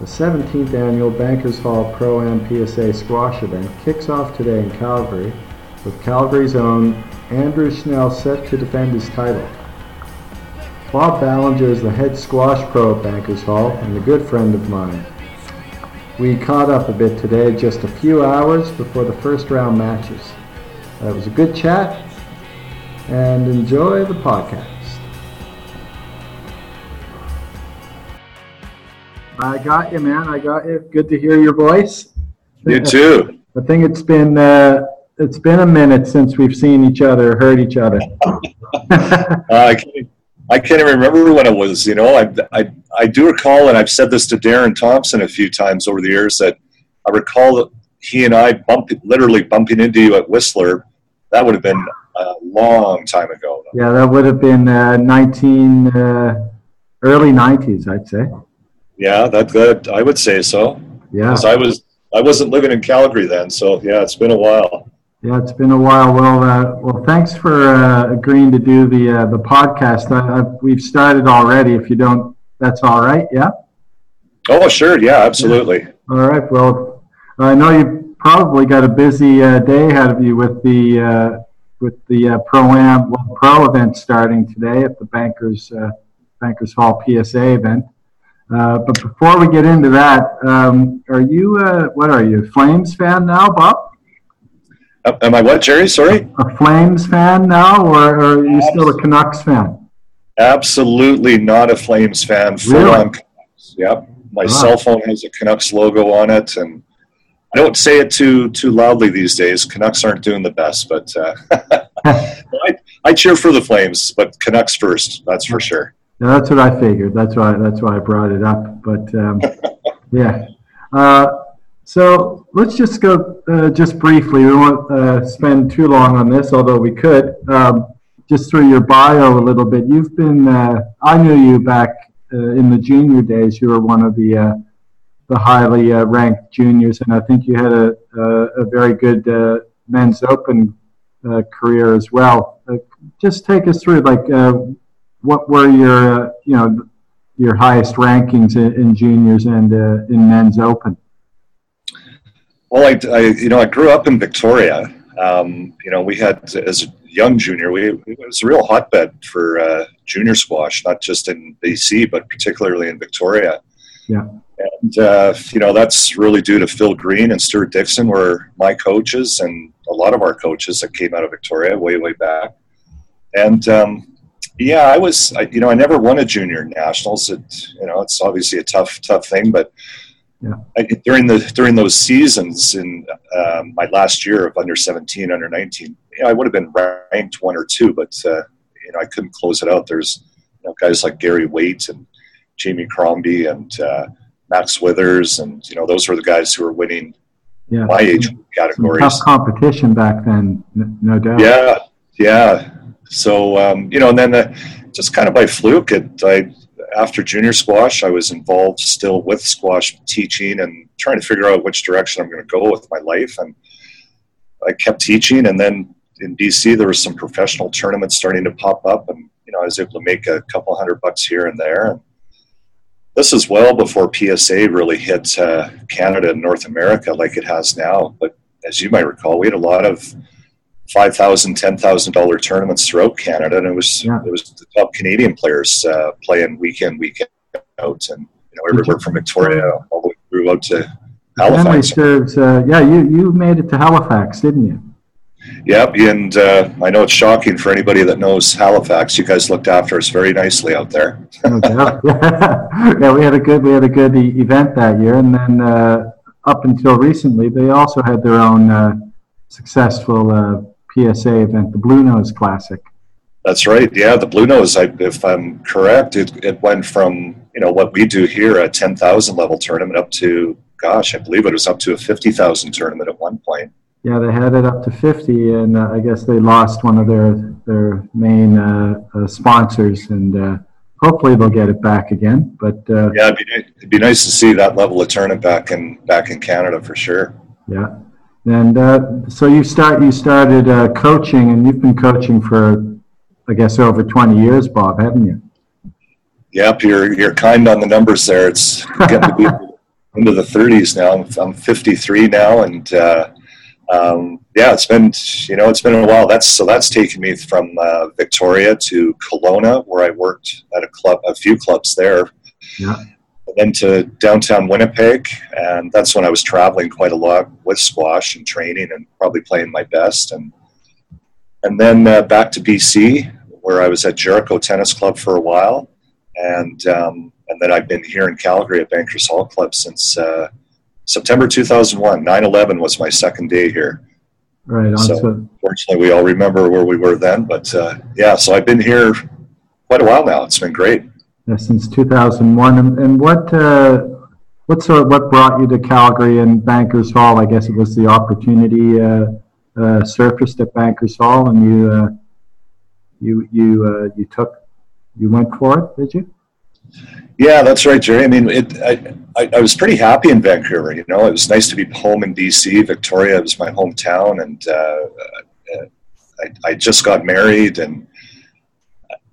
The 17th annual Bankers Hall Pro Am PSA squash event kicks off today in Calgary with Calgary's own Andrew Schnell set to defend his title. Bob Ballinger is the head squash pro at Bankers Hall and a good friend of mine. We caught up a bit today, just a few hours before the first round matches. That was a good chat, and enjoy the podcast. I got you, man. I got you. Good to hear your voice. You too. I think it's been uh, it's been a minute since we've seen each other, heard each other. uh, I, can't, I can't even remember when it was. You know, I, I I do recall, and I've said this to Darren Thompson a few times over the years that I recall that he and I bumped, literally bumping into you at Whistler. That would have been a long time ago. Yeah, that would have been uh, 19, uh, early 90s, I'd say. Yeah, that that I would say so. Yeah. I was I wasn't living in Calgary then, so yeah, it's been a while. Yeah, it's been a while. Well, uh, well, thanks for uh, agreeing to do the uh, the podcast. I, I, we've started already. If you don't, that's all right. Yeah. Oh, sure. Yeah, absolutely. Yeah. All right. Well, I know you probably got a busy uh, day ahead of you with the uh, with the uh, pro am pro event starting today at the Bankers Bankers Hall PSA event. Uh, but before we get into that, um, are you uh, what are you, Flames fan now, Bob? Uh, am I what, Jerry? Sorry. A Flames fan now, or, or are you Absolutely. still a Canucks fan? Absolutely not a Flames fan. Full really? on Canucks. Yep. My cell phone has a Canucks logo on it, and I don't say it too too loudly these days. Canucks aren't doing the best, but uh, I, I cheer for the Flames, but Canucks first. That's for sure. Yeah, that's what I figured. That's why that's why I brought it up. But um, yeah. Uh, so let's just go uh, just briefly. We won't uh, spend too long on this, although we could. Um, just through your bio a little bit. You've been. Uh, I knew you back uh, in the junior days. You were one of the uh, the highly ranked juniors, and I think you had a a, a very good men's open career as well. just take us through like what were your uh, you know your highest rankings in, in juniors and uh, in men's open? Well, I, I, you know I grew up in Victoria. Um, you know we had as a young junior, we it was a real hotbed for uh, junior squash, not just in BC but particularly in Victoria. Yeah. And uh, you know that's really due to Phil Green and Stuart Dixon were my coaches and a lot of our coaches that came out of Victoria way way back. And um, yeah, I was. I, you know, I never won a junior nationals. It, you know, it's obviously a tough, tough thing. But yeah. I, during the during those seasons in um, my last year of under seventeen, under nineteen, you know, I would have been ranked one or two, but uh, you know, I couldn't close it out. There's you know guys like Gary Waite and Jamie Crombie and uh, Max Withers, and you know, those were the guys who were winning yeah. my age categories. tough competition back then, no doubt. Yeah, yeah. So um, you know, and then uh, just kind of by fluke, it, I after junior squash, I was involved still with squash teaching and trying to figure out which direction I'm going to go with my life. And I kept teaching, and then in BC, there was some professional tournaments starting to pop up, and you know I was able to make a couple hundred bucks here and there. And this is well before PSA really hit uh, Canada and North America like it has now. But as you might recall, we had a lot of five thousand, ten thousand dollar tournaments throughout Canada, and it was yeah. it was the top Canadian players uh, playing weekend, weekend out, and you know everywhere from Victoria all the way through out to Halifax. Serves, uh, yeah, you you made it to Halifax, didn't you? Yep, and uh, I know it's shocking for anybody that knows Halifax. You guys looked after us very nicely out there. yeah, we had a good we had a good event that year, and then uh, up until recently, they also had their own uh, successful uh, PSA event, the Blue Nose Classic. That's right. Yeah, the Blue Nose. I, if I'm correct, it, it went from you know what we do here a ten thousand level tournament up to gosh, I believe it was up to a fifty thousand tournament at one point. Yeah, they had it up to fifty, and uh, I guess they lost one of their their main uh, uh, sponsors, and uh, hopefully they'll get it back again. But uh, yeah, it'd be, it'd be nice to see that level of tournament back in back in Canada for sure. Yeah. And uh, so you start you started uh, coaching, and you've been coaching for, I guess, over twenty years, Bob, haven't you? Yep, you're you're kind on the numbers there. It's getting to be into the 30s now. I'm, I'm 53 now, and uh, um, yeah, it's been you know it's been a while. That's so that's taken me from uh, Victoria to Kelowna, where I worked at a club, a few clubs there. Yeah. Then to downtown Winnipeg, and that's when I was traveling quite a lot with squash and training, and probably playing my best. And and then uh, back to BC, where I was at Jericho Tennis Club for a while, and um, and then I've been here in Calgary at Bankers Hall Club since uh, September 2001. 9/11 was my second day here. Right. On So, so, Fortunately, we all remember where we were then. But uh, yeah, so I've been here quite a while now. It's been great. Yeah, since 2001. And, and what uh, what sort what brought you to Calgary and Bankers Hall? I guess it was the opportunity uh, uh, surfaced at Bankers Hall, and you uh, you you uh, you took you went for it, did you? Yeah, that's right, Jerry. I mean, it, I, I, I was pretty happy in Vancouver. You know, it was nice to be home in BC. Victoria was my hometown, and uh, uh, I, I just got married. And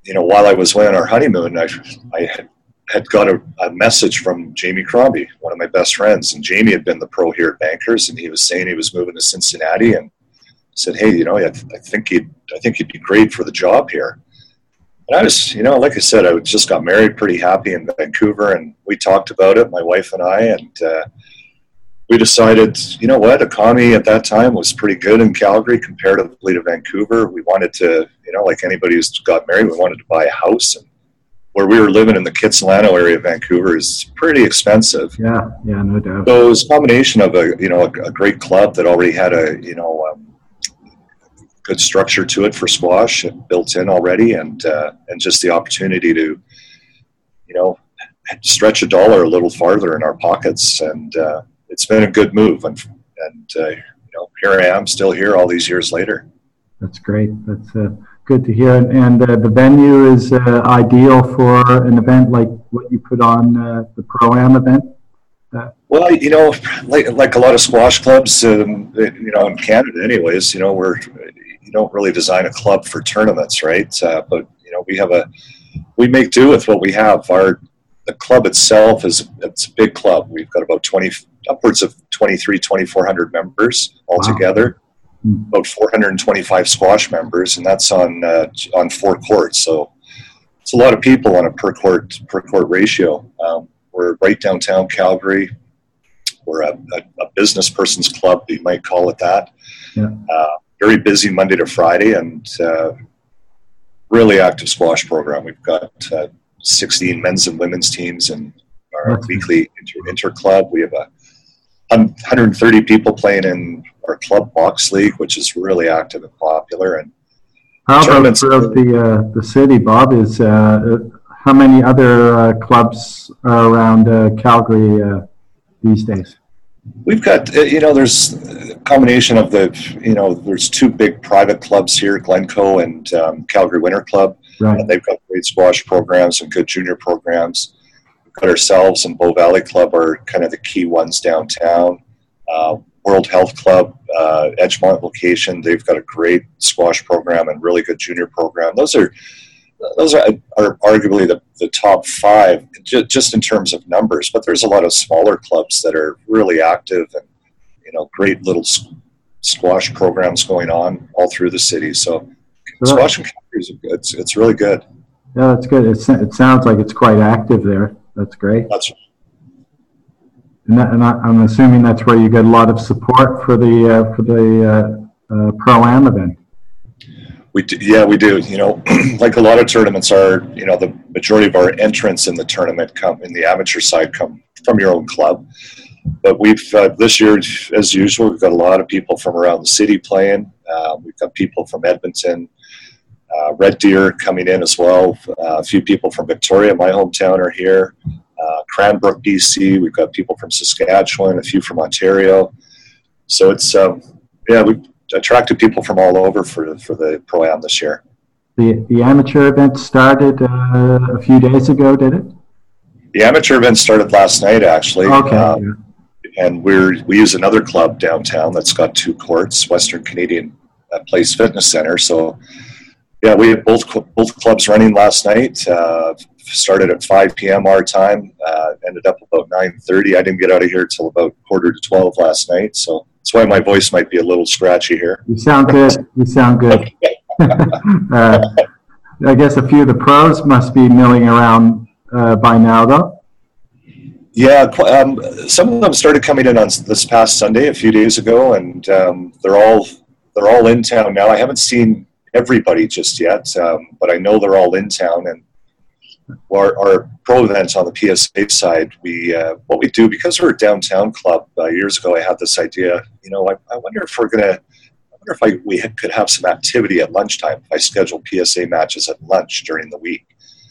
you know, while I was away on our honeymoon, I, I had, had got a, a message from Jamie Crombie, one of my best friends, and Jamie had been the pro here at Bankers, and he was saying he was moving to Cincinnati, and said, "Hey, you know, I, I think he'd, I think he'd be great for the job here." And I was, you know, like I said, I just got married pretty happy in Vancouver, and we talked about it, my wife and I, and uh, we decided, you know what, economy at that time was pretty good in Calgary comparatively to Vancouver. We wanted to, you know, like anybody who's got married, we wanted to buy a house, and where we were living in the Kitsilano area of Vancouver is pretty expensive. Yeah, yeah, no doubt. So it was a combination of a, you know, a, a great club that already had a, you know, um, good structure to it for squash and built in already, and uh, and just the opportunity to, you know, stretch a dollar a little farther in our pockets, and uh, it's been a good move. And and uh, you know, here I am, still here all these years later. That's great. That's uh, good to hear. And, uh, the venue is uh, ideal for an event like what you put on uh, the Pro Am event. Well, you know, like like a lot of squash clubs, um, you know, in Canada, anyways, you know, we're you don't really design a club for tournaments, right? Uh, but you know, we have a we make do with what we have. Our the club itself is it's a big club. We've got about twenty upwards of 23, 2400 members altogether. Hmm. About 425 squash members, and that's on uh, on four courts. So it's a lot of people on a per court per court ratio. Um, we're right downtown Calgary. We're a, a, a business person's club, you might call it that. Yeah. Uh, very busy Monday to Friday, and uh, really active squash program. We've got uh, 16 men's and women's teams and our weekly inter, inter club. We have a 130 people playing in our club box league, which is really active and popular. And How about throughout the uh, the city, Bob? Is uh, how many other uh, clubs are around uh, Calgary uh, these days? We've got, uh, you know, there's a combination of the, you know, there's two big private clubs here, Glencoe and um, Calgary Winter Club, Right. and they've got great squash programs and good junior programs. We've ourselves and Bow Valley Club are kind of the key ones downtown. Uh, World Health Club, uh, Edgemont location, they've got a great squash program and really good junior program. Those are those are, are arguably the, the top five ju- just in terms of numbers, but there's a lot of smaller clubs that are really active and you know great little squash programs going on all through the city. So squash and Calgary is it's it's really good. Yeah, that's good. It, it sounds like it's quite active there. That's great. That's And, that, and I, I'm assuming that's where you get a lot of support for the uh, for the uh, uh, Pro Am event. we do, yeah we do. You know, like a lot of tournaments are. You know, the majority of our entrants in the tournament come in the amateur side come from your own club. But we've uh, this year, as usual, we've got a lot of people from around the city playing. Uh, we've got people from Edmonton, uh, Red Deer coming in as well. Uh, a few people from Victoria, my hometown, are here. Uh, Cranbrook, BC. We've got people from Saskatchewan, a few from Ontario. So it's um, yeah, we've attracted people from all over for for the pro am this year. The the amateur event started uh, a few days ago, did it? The amateur event started last night, actually. Okay. Uh, and we're we use another club downtown that's got two courts, Western Canadian uh, Place Fitness Center. So yeah, we had both both clubs running last night. Uh, started at 5 p.m. our time. Uh, ended up about 9:30. I didn't get out of here till about quarter to 12 last night, so that's why my voice might be a little scratchy here. You sound good. You sound good. uh, I guess a few of the pros must be milling around uh, by now, though. Yeah, um, some of them started coming in on this past Sunday, a few days ago, and um, they're all they're all in town now. I haven't seen everybody just yet, um, but I know they're all in town. And our, our pro events on the PSA side, we uh, what we do because we're a downtown club. Uh, years ago, I had this idea. You know, I, I wonder if we're gonna. I wonder if I, we could have some activity at lunchtime. If I schedule PSA matches at lunch during the week.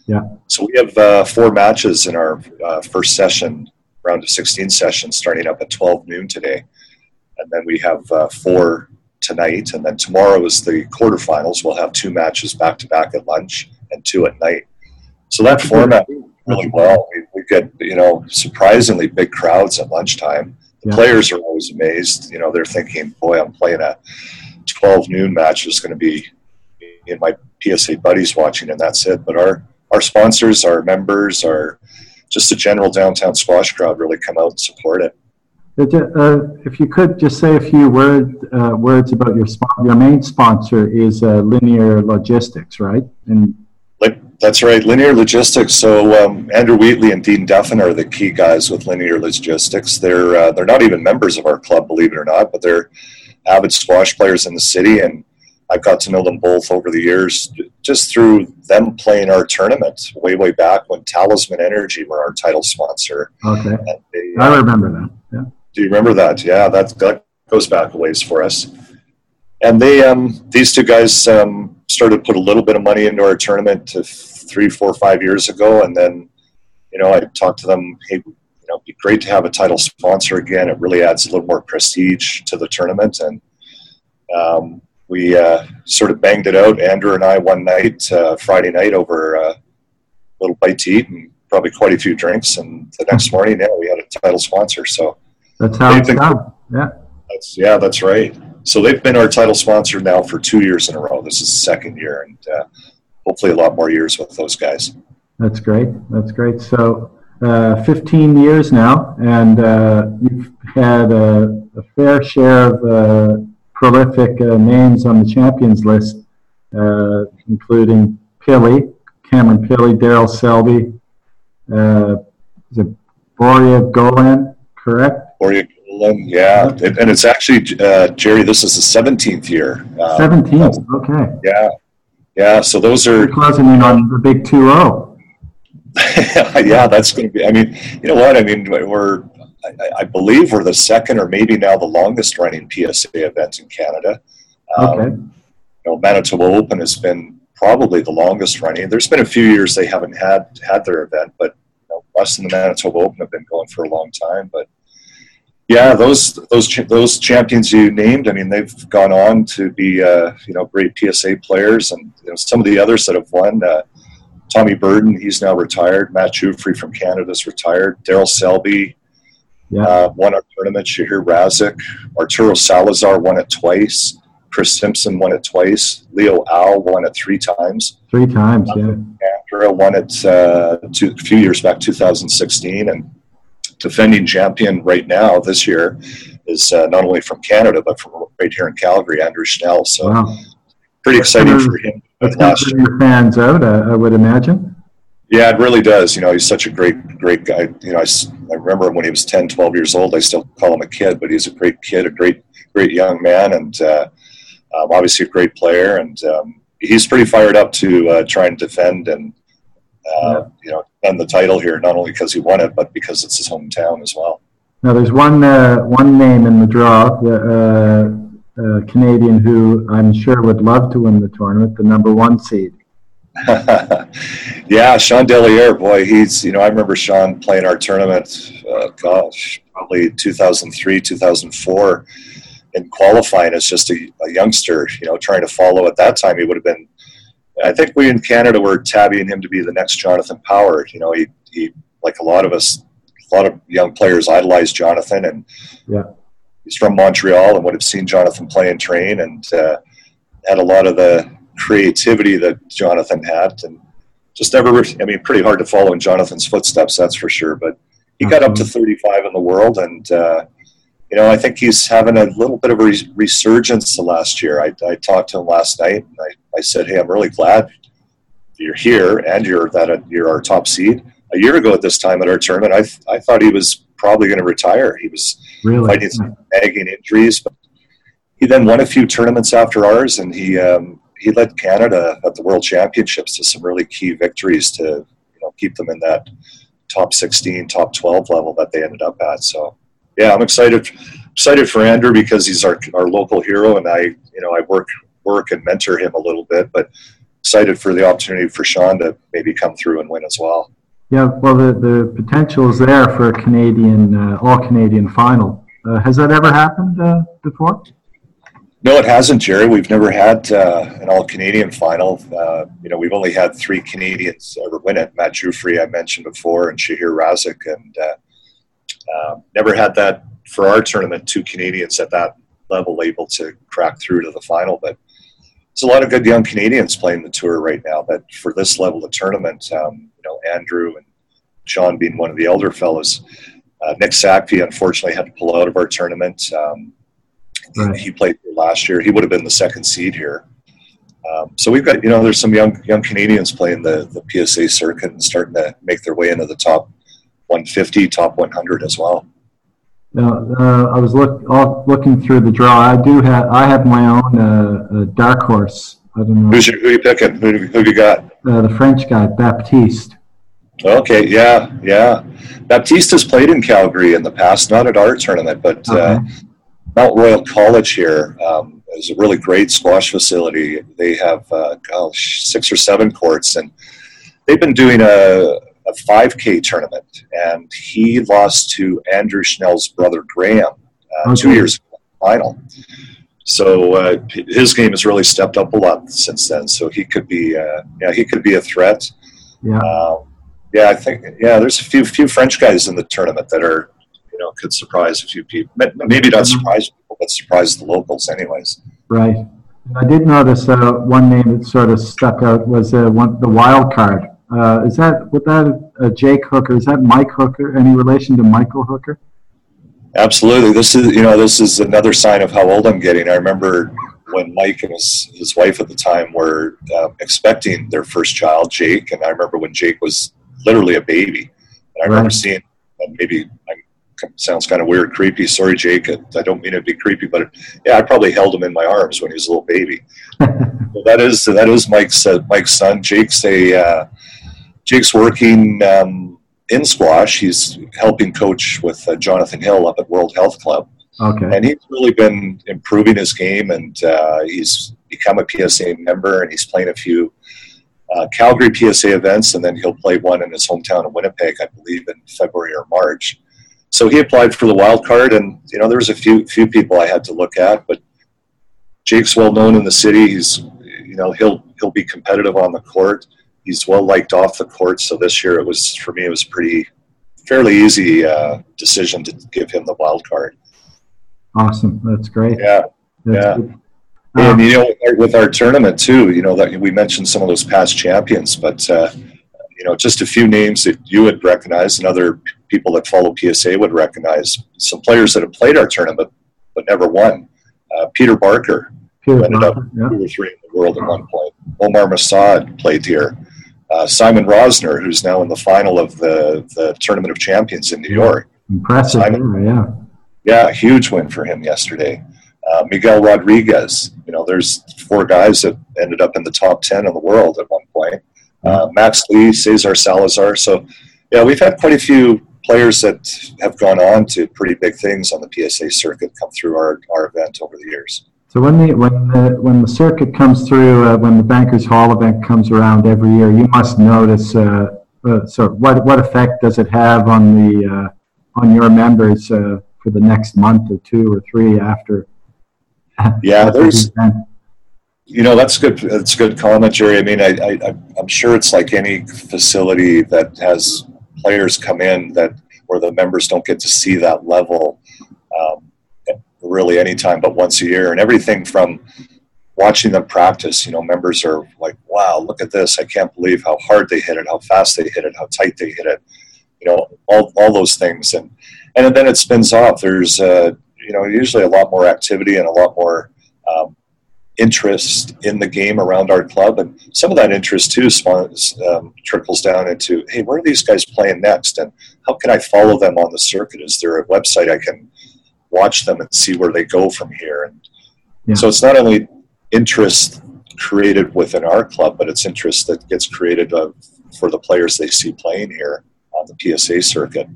Yeah. So we have uh, four matches in our uh, first session, round of 16 sessions, starting up at 12 noon today, and then we have uh, four tonight, and then tomorrow is the quarterfinals. We'll have two matches back to back at lunch and two at night. So that format really well. We, we get you know surprisingly big crowds at lunchtime. The yeah. players are always amazed. You know they're thinking, "Boy, I'm playing a 12 noon match. There's going to be in my PSA buddies watching, and that's it." But our our sponsors, our members, our just the general downtown squash crowd really come out and support it. Uh, if you could just say a few word, uh, words about your sponsor. Your main sponsor is uh, Linear Logistics, right? And that's right, Linear Logistics. So um, Andrew Wheatley and Dean Duffin are the key guys with Linear Logistics. They're uh, they're not even members of our club, believe it or not, but they're avid squash players in the city, and I've got to know them both over the years just through them playing our tournament way way back when Talisman Energy were our title sponsor. Okay, they, I remember that. Do you remember that? Yeah, that, that goes back a ways for us. And they, um, these two guys um, started to put a little bit of money into our tournament three, four, five years ago, and then, you know, I talked to them. Hey, you know, it'd be great to have a title sponsor again. It really adds a little more prestige to the tournament, and um, we uh, sort of banged it out. Andrew and I one night, uh, Friday night, over uh, a little bite to eat and probably quite a few drinks. And the next morning, yeah, we had a title sponsor. So that's how it's done. Yeah. That's yeah, that's right. So they've been our title sponsor now for two years in a row. This is the second year, and uh, hopefully a lot more years with those guys. That's great. That's great. So. Uh, 15 years now, and uh, you've had a, a, fair share of uh, prolific uh, names on the champions list, uh, including Pilley, Cameron Pilley, Daryl Selby, is it Borja Golan, correct? Borja Golan, yeah. And it's actually, uh, Jerry, this is the 17th year. Um, 17th, okay. Yeah. Yeah, so those are. We're closing in on the big 2 0. yeah, that's going to be. I mean, you know what? I mean, we're I, I, believe we're the second or maybe now the longest running PSA event in Canada. Um, okay. You know, Manitoba Open has been probably the longest running. There's been a few years they haven't had had their event, but you know, us and the Manitoba Open have been going for a long time. But yeah, those those those champions you named, I mean, they've gone on to be uh, you know great PSA players, and you know, some of the others that have won. Uh, Tommy Burden, he's now retired. Matt Giuffre from Canada's retired. Daryl Selby, yeah. Uh, won our tournament. Shahier Razik, Arturo Salazar won it twice. Chris Simpson won it twice. Leo Au won it three times. Three times, yeah. Andrea won it uh, two, a few years back, 2016, and defending champion right now this year is uh, not only from Canada but from right here in Calgary, Andrew Schnell. So wow. pretty exciting for him. That's to your fans out, uh, I would imagine. Yeah, it really does. You know, he's such a great, great guy. You know, I, I remember him when he was 10, 12 years old. I still call him a kid, but he's a great kid, a great, great young man, and uh, um, obviously a great player. And um, he's pretty fired up to uh, try and defend and, uh, yeah. you know, defend the title here, not only because he won it, but because it's his hometown as well. Now, there's one, uh, one name in the draw, the uh, uh, Canadian who I'm sure would love to win the tournament, the number one seed. yeah, Shawn Delierre, boy, he's, you know, I remember Shawn playing our tournament, uh, gosh, probably 2003, 2004, and qualifying as just a, a, youngster, you know, trying to follow. At that time, he would have been, I think we in Canada were tabbying him to be the next Jonathan Power. You know, he, he like a lot of us, a lot of young players idolized Jonathan, and yeah. he's from Montreal and would have seen Jonathan play and train and uh, had a lot of the creativity that Jonathan had, and just never. I mean, pretty hard to follow in Jonathan's footsteps, that's for sure. But he got up to 35 in the world, and uh, you know, I think he's having a little bit of a resurgence the last year. I, I talked to him last night, and I, I said, "Hey, I'm really glad you're here, and you're that you're our top seed." A year ago at this time at our tournament, I, th- I thought he was probably going to retire. He was really? fighting some nagging injuries, but he then won a few tournaments after ours, and he um, he led Canada at the World Championships to some really key victories to you know keep them in that top 16, top 12 level that they ended up at. So yeah, I'm excited excited for Andrew because he's our our local hero, and I you know I work work and mentor him a little bit, but excited for the opportunity for Shawn to maybe come through and win as well. Yeah, well, the, the potential is there for a Canadian, uh, all Canadian final. Uh, has that ever happened uh, before? No, it hasn't, Jerry. We've never had uh, an all Canadian final. Uh, you know, we've only had three Canadians ever win it Matt Giuffre, I mentioned before, and Shahier Razik. And uh, um, never had that for our tournament, two Canadians at that level able to crack through to the final. But there's a lot of good young Canadians playing the tour right now. But for this level of tournament, um, know, Andrew and John being one of the elder fellows. Uh, Nick Sachvie unfortunately had to pull out of our tournament. Um, right. He played last year. He would have been the second seed here. Um, so we've got, you know, there's some young young Canadians playing the, the PSA circuit and starting to make their way into the top 150, top 100 as well. Now, uh, I was look, looking through the draw. I do have I have my own uh, dark horse. I don't know. Who's your, who you picking? Who, who you got? Uh, the French guy, Baptiste. Okay, yeah, yeah. Baptiste has played in Calgary in the past, not at our tournament, but uh, okay. uh, Mount Royal College here um, is a really great squash facility. They have uh, gosh, six or seven courts, and they've been doing a, a 5K tournament, and he lost to Andrew Schnell's brother Graham uh, okay. two years ago in the final. So uh, his game has really stepped up a lot since then. So he could be, uh, yeah, he could be a threat. Yeah. Um, yeah, I think yeah. There's a few few French guys in the tournament that are you know could surprise a few people. Maybe not surprise people, but surprise the locals, anyways. Right. I did notice uh, one name that sort of stuck out was uh, one, the wild card. Uh, is that with that uh, Jake Hooker? Is that Mike Hooker? Any relation to Michael Hooker? Absolutely. This is you know this is another sign of how old I'm getting. I remember when Mike and his, his wife at the time were uh, expecting their first child, Jake, and I remember when Jake was literally a baby. And I remember seeing, maybe I, sounds kind of weird, creepy. Sorry, Jake. I don't mean to be creepy, but yeah, I probably held him in my arms when he was a little baby. so that is that is Mike's uh, Mike's son. Jake's a uh, Jake's working um, in squash. He's helping coach with uh, Jonathan Hill up at World Health Club. Okay. And he's really been improving his game, and uh, he's become a PSA member, and he's playing a few uh, Calgary PSA events, and then he'll play one in his hometown of Winnipeg, I believe, in February or March. So he applied for the wild card, and you know there was a few few people I had to look at, but Jake's well known in the city. He's you know he'll he'll be competitive on the court. He's well liked off the court. So this year it was for me it was pretty fairly easy uh, decision to give him the wild card. Awesome, that's great. Yeah, that's yeah. Good. And um, you know, with our tournament too, you know that we mentioned some of those past champions, but uh, you know, just a few names that you would recognize, and other people that follow PSA would recognize. Some players that have played our tournament but never won. Uh, Peter Barker, Peter who ended Barker, up yeah. two or three in the world at one point. Omar Mosaad played here. Uh, Simon Rosner, who's now in the final of the, the Tournament of Champions in New York. Impressive, Simon, yeah. Yeah, huge win for him yesterday. Uh, Miguel Rodriguez. You know, there's four guys that ended up in the top 10 in the world at one point. Uh, Max Lee, Cesar Salazar. So, yeah, we've had quite a few players that have gone on to pretty big things on the PSA circuit come through our, our event over the years. So when the when the when the circuit comes through, uh, when the Bankers Hall event comes around every year, you must notice. Uh, uh, so what what effect does it have on the uh, on your members uh, for the next month or two or three after yeah, there's. You know, that's good. That's good comment, Jerry. I mean, I, I, I'm sure it's like any facility that has players come in that where the members don't get to see that level um, really anytime but once a year, and everything from watching them practice, you know, members are like, wow, look at this. I can't believe how hard they hit it, how fast they hit it, how tight they hit it, you know, all, all those things. And, and then it spins off. There's, uh, you know, usually a lot more activity and a lot more um, interest in the game around our club. And some of that interest too um, trickles down into, hey, where are these guys playing next? And how can I follow them on the circuit? Is there a website I can watch them and see where they go from here? And yeah. so it's not only interest created within our club, but it's interest that gets created uh, for the players they see playing here on the PSA circuit.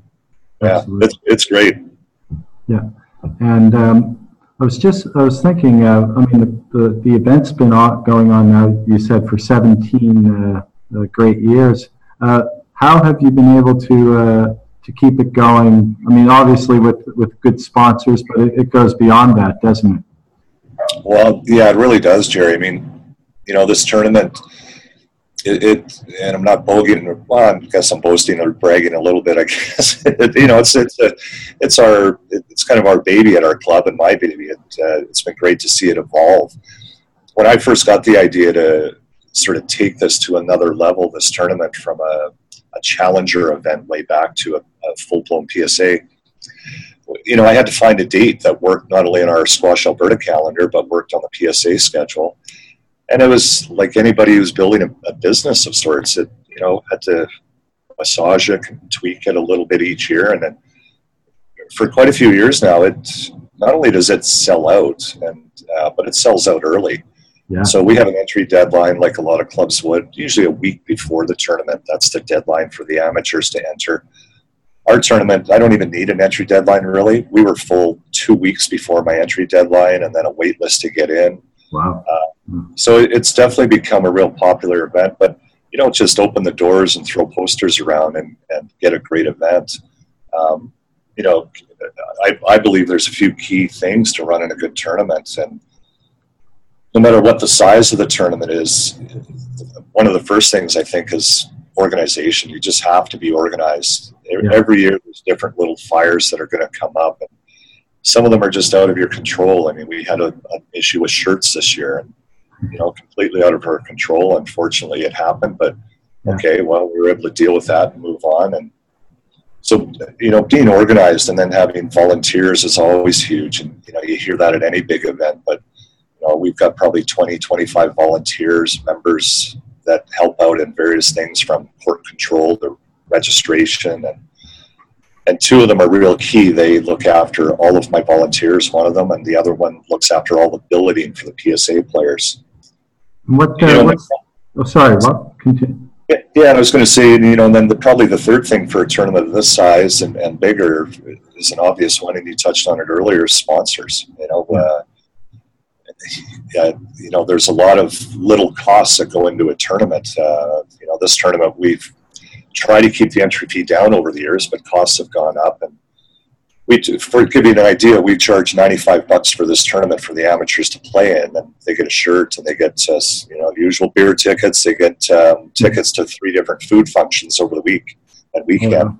Yeah, it's, it's great. Yeah, and um, I was just I was thinking. Uh, I mean, the, the, the event's been going on now. You said for 17 uh, uh, great years. Uh, how have you been able to uh, to keep it going? I mean, obviously with with good sponsors, but it, it goes beyond that, doesn't it? Well, yeah, it really does, Jerry. I mean, you know, this tournament, it, it and I'm not boasting. Well, I guess I'm boasting or bragging a little bit. I guess you know, it's it's a, it's our it's kind of our baby at our club and my baby. It, uh, it's been great to see it evolve. When I first got the idea to sort of take this to another level, this tournament from a, a challenger event way back to a, a full blown PSA you know, I had to find a date that worked not only in our Squash Alberta calendar, but worked on the PSA schedule. And it was like anybody who's building a, a business of sorts, it, you know, had to massage it and tweak it a little bit each year. And then for quite a few years now, it not only does it sell out, and uh, but it sells out early. Yeah. So we have an entry deadline, like a lot of clubs would, usually a week before the tournament. That's the deadline for the amateurs to enter our tournament, I don't even need an entry deadline really. We were full two weeks before my entry deadline and then a wait list to get in. Wow. Uh, so it's definitely become a real popular event, but you don't just open the doors and throw posters around and, and get a great event. Um, you know, I, I believe there's a few key things to running a good tournament. And no matter what the size of the tournament is, one of the first things I think is organization. You just have to be organized. Yeah. Every year, there's different little fires that are going to come up, and some of them are just out of your control. I mean, we had a, an issue with shirts this year, and you know, completely out of our control. Unfortunately, it happened, but okay, well, we were able to deal with that and move on. And so, you know, being organized and then having volunteers is always huge. And you know, you hear that at any big event, but you know, we've got probably 20, 25 volunteers, members that help out in various things from court control to registration and and two of them are real key. They look after all of my volunteers, one of them, and the other one looks after all the billeting for the PSA players. What? Uh, you know, oh, sorry. What? Continue. Yeah, I was going to say, you know, and then the, probably the third thing for a tournament of this size and, and bigger is an obvious one, and you touched on it earlier: sponsors. You know, uh, yeah, you know, there's a lot of little costs that go into a tournament. Uh, you know, this tournament we've tried to keep the entry fee down over the years, but costs have gone up. And we, for give you an idea, we charge 95 bucks for this tournament for the amateurs to play in, and they get a shirt and they get us, you know, usual beer tickets. They get um, tickets to three different food functions over the week and weekend. Yeah.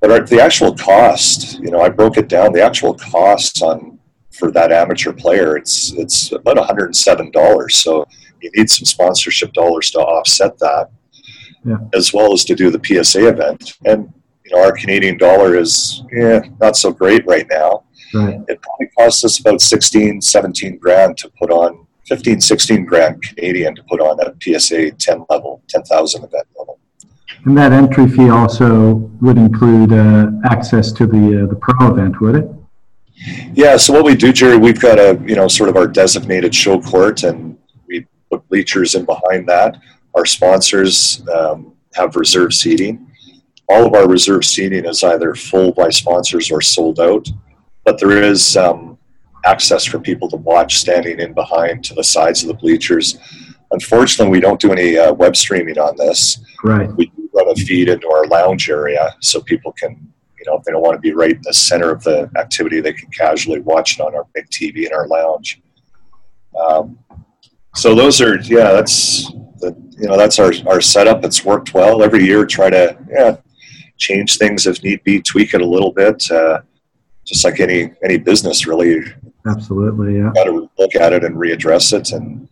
But our, the actual cost, you know, I broke it down. The actual cost on for that amateur player, it's it's about $107. So you need some sponsorship dollars to offset that, yeah. as well as to do the PSA event. And you know, our Canadian dollar is yeah, not so great right now. Right. It probably costs us about 16, 17 grand to put on 15, 16 grand Canadian to put on at PSA 10 level, 10,000 event level. And that entry fee also would include uh, access to the uh, the pro event, would it? Yeah, so what we do, Jerry, we've got a you know sort of our designated show court, and we put bleachers in behind that. Our sponsors um, have reserve seating. All of our reserve seating is either full by sponsors or sold out, but there is um, access for people to watch standing in behind to the sides of the bleachers. Unfortunately, we don't do any uh, web streaming on this. Right. We do run a feed into our lounge area so people can you know, if they don't want to be right in the center of the activity, they can casually watch it on our big TV in our lounge. Um, so those are, yeah, that's you know, that's our, our setup. It's worked well every year. Try to, yeah, change things if need be, tweak it a little bit. Uh, just like any any business, really. Absolutely, yeah. Got to look at it and readdress it, and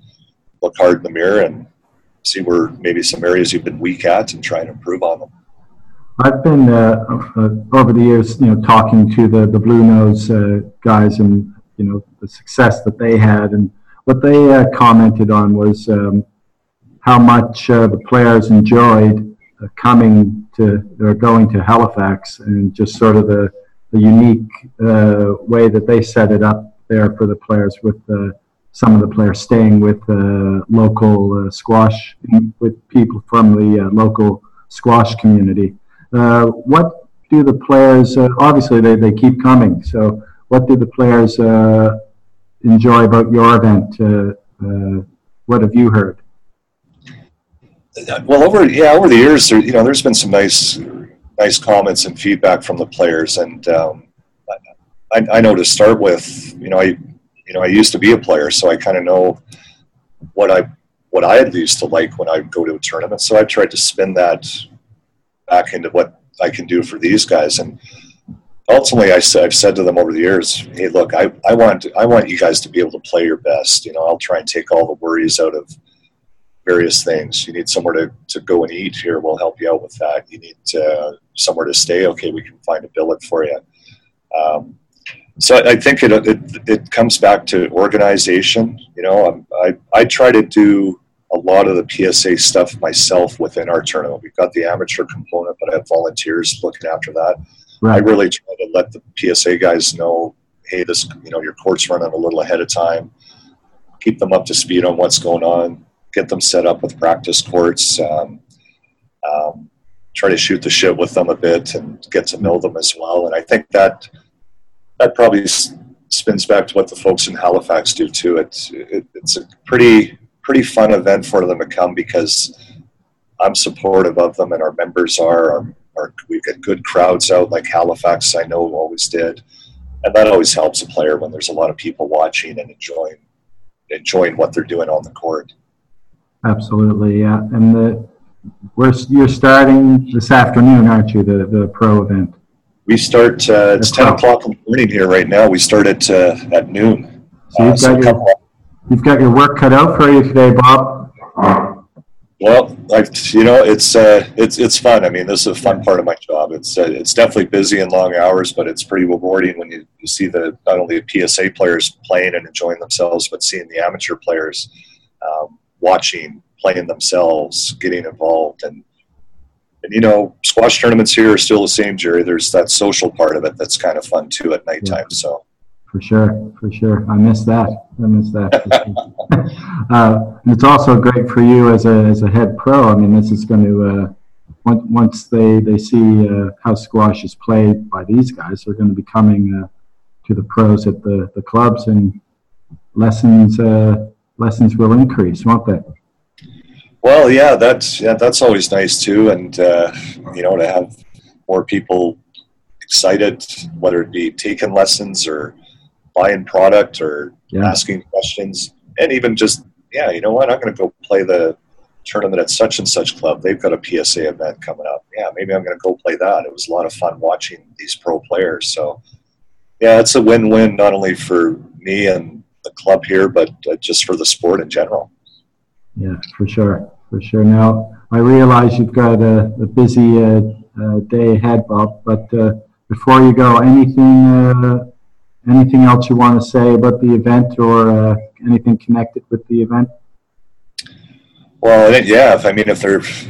look hard in the mirror and see where maybe some areas you've been weak at, and try and improve on them. I've been uh, uh, over the years, you know, talking to the the Blue Nose uh, guys, and you know the success that they had, and what they uh, commented on was um, how much uh, the players enjoyed uh, coming to or going to Halifax, and just sort of the the unique way that they set it up there for the players with some of the players staying with local squash with people from the local squash community. Uh, what do the players, uh, obviously they, they keep coming, so what do the players uh, enjoy about your event? what have you heard? Well over yeah over the years there, you know there's been some nice nice comments and feedback from the players and um, I, I, know to start with you know i you know i used to be a player so i kind of know what i what i used to like when i go to a tournament so i tried to spin that back into what I can do for these guys. And ultimately, I said, I've said to them over the years, hey, look, I, I want I want you guys to be able to play your best. You know, I'll try and take all the worries out of various things. You need somewhere to, to go and eat here. We'll help you out with that. You need uh, somewhere to stay. Okay, we can find a billet for you. Um, so I think it, it, it comes back to organization. You know, I, I try to do a lot of the PSA stuff myself within our tournament. We've got the amateur component, but I have volunteers looking after that. Right. I really try to let the PSA guys know, hey, this you know your court's running a little ahead of time. Keep them up to speed on what's going on. Get them set up with practice courts. Um, um, try to shoot the shit with them a bit and get to know them as well. And I think that that probably spins back to what the folks in Halifax do too. It's it, it's a pretty pretty fun event for them to come because I'm supportive of them and our members are. Our, our, we get good crowds out like Halifax, I know always did. And that always helps a player when there's a lot of people watching and enjoying enjoying what they're doing on the court. Absolutely, yeah. And the we're, you're starting this afternoon, aren't you? The the pro event. We start. Uh, it's ten o'clock in the morning here right now. We start at uh, at noon. So you've uh, got so your, You've got your work cut out for you today, Bob. Well, I, you know, it's uh, it's it's fun. I mean, this is a fun part of my job. It's uh, it's definitely busy and long hours, but it's pretty rewarding when you, you see the not only the PSA players playing and enjoying themselves, but seeing the amateur players um, watching, playing themselves, getting involved, and and you know, squash tournaments here are still the same, Jerry. There's that social part of it that's kind of fun too at nighttime. Yeah. So for sure, for sure. I miss that. I miss that. Sure. uh, it's also great for you as a as a head pro. I mean, this is going to uh, once once they they see uh, how squash is played by these guys, they're going to be coming uh, to the pros at the the clubs, and lessons uh, lessons will increase, won't they? Well, yeah, that's yeah, that's always nice too, and uh, you know to have more people excited, whether it be taking lessons or buying product or yeah. asking questions, and even just yeah, you know what, I'm going to go play the tournament at such and such club. They've got a PSA event coming up. Yeah, maybe I'm going to go play that. It was a lot of fun watching these pro players. So yeah, it's a win-win not only for me and the club here, but uh, just for the sport in general. Yeah, for sure, for sure. Now I realize you've got a, a busy uh, uh, day ahead, Bob. But uh, before you go, anything uh, anything else you want to say about the event or uh, anything connected with the event? Well, yeah. If, I mean, if there, if,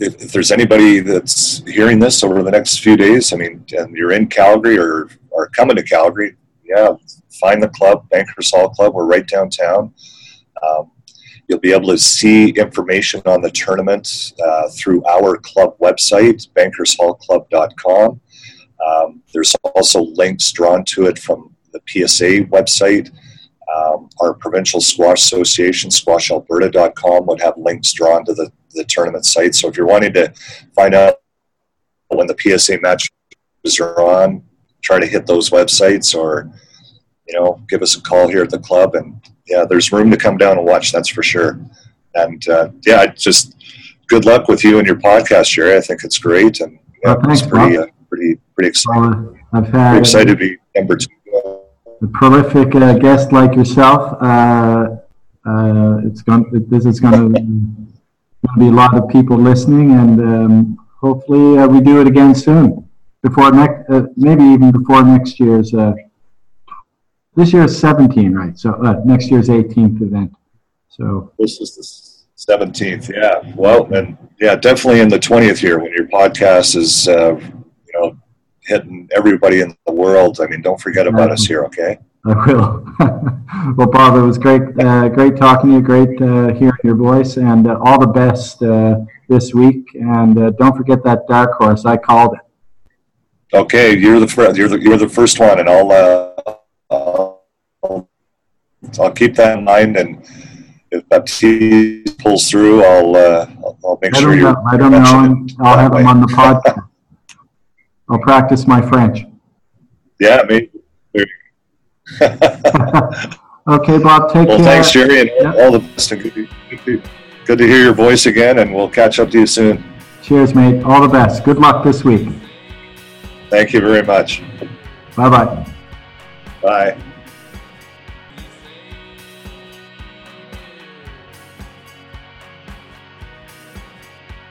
if, there's anybody that's hearing this over the next few days, I mean, and you're in Calgary or are coming to Calgary, yeah, find the club, Bankers Hall Club. We're right downtown. Um, you'll be able to see information on the tournament uh, through our club website, bankershallclub.com. Um, there's also links drawn to it from the PSA website. Um, our provincial squash association, squashalberta.com, would have links drawn to the, the tournament site. So if you're wanting to find out when the PSA matches are on, try to hit those websites or, you know, give us a call here at the club. And yeah, there's room to come down and watch, that's for sure. And uh, yeah, just good luck with you and your podcast, Jerry. I think it's great. And yeah, thanks, it's pretty, uh, pretty, pretty excited. Uh, I've had, pretty excited to be number two a prolific uh, guest like yourself. Uh, uh, it's going. This is going to be a lot of people listening, and um, hopefully uh, we do it again soon. Before next, uh, maybe even before next year's. Uh, this year is 17, right? So next year's 18th event. So this is the 17th. Yeah. Well, and yeah, definitely in the 20th year when your podcast is, you know, hitting everybody in the world. I mean, don't forget about us here, okay? I will. well, Bob, it was great, uh, great talking to you. Great uh, hearing your voice, and uh, all the best uh, this week. And uh, don't forget that dark horse. I called it. Okay, you're the first. You're the you're the first one, and I'll uh, I'll, I'll keep that in mind. And if Baptiste pulls through, I'll I'll, I'll make I sure you. I don't know. I'll have him on the podcast. I'll practice my French. Yeah, me. okay, Bob, take well, care. Well, thanks, Jerry, and yep. all the best. Good to, good to hear your voice again, and we'll catch up to you soon. Cheers, mate. All the best. Good luck this week. Thank you very much. Bye-bye. Bye.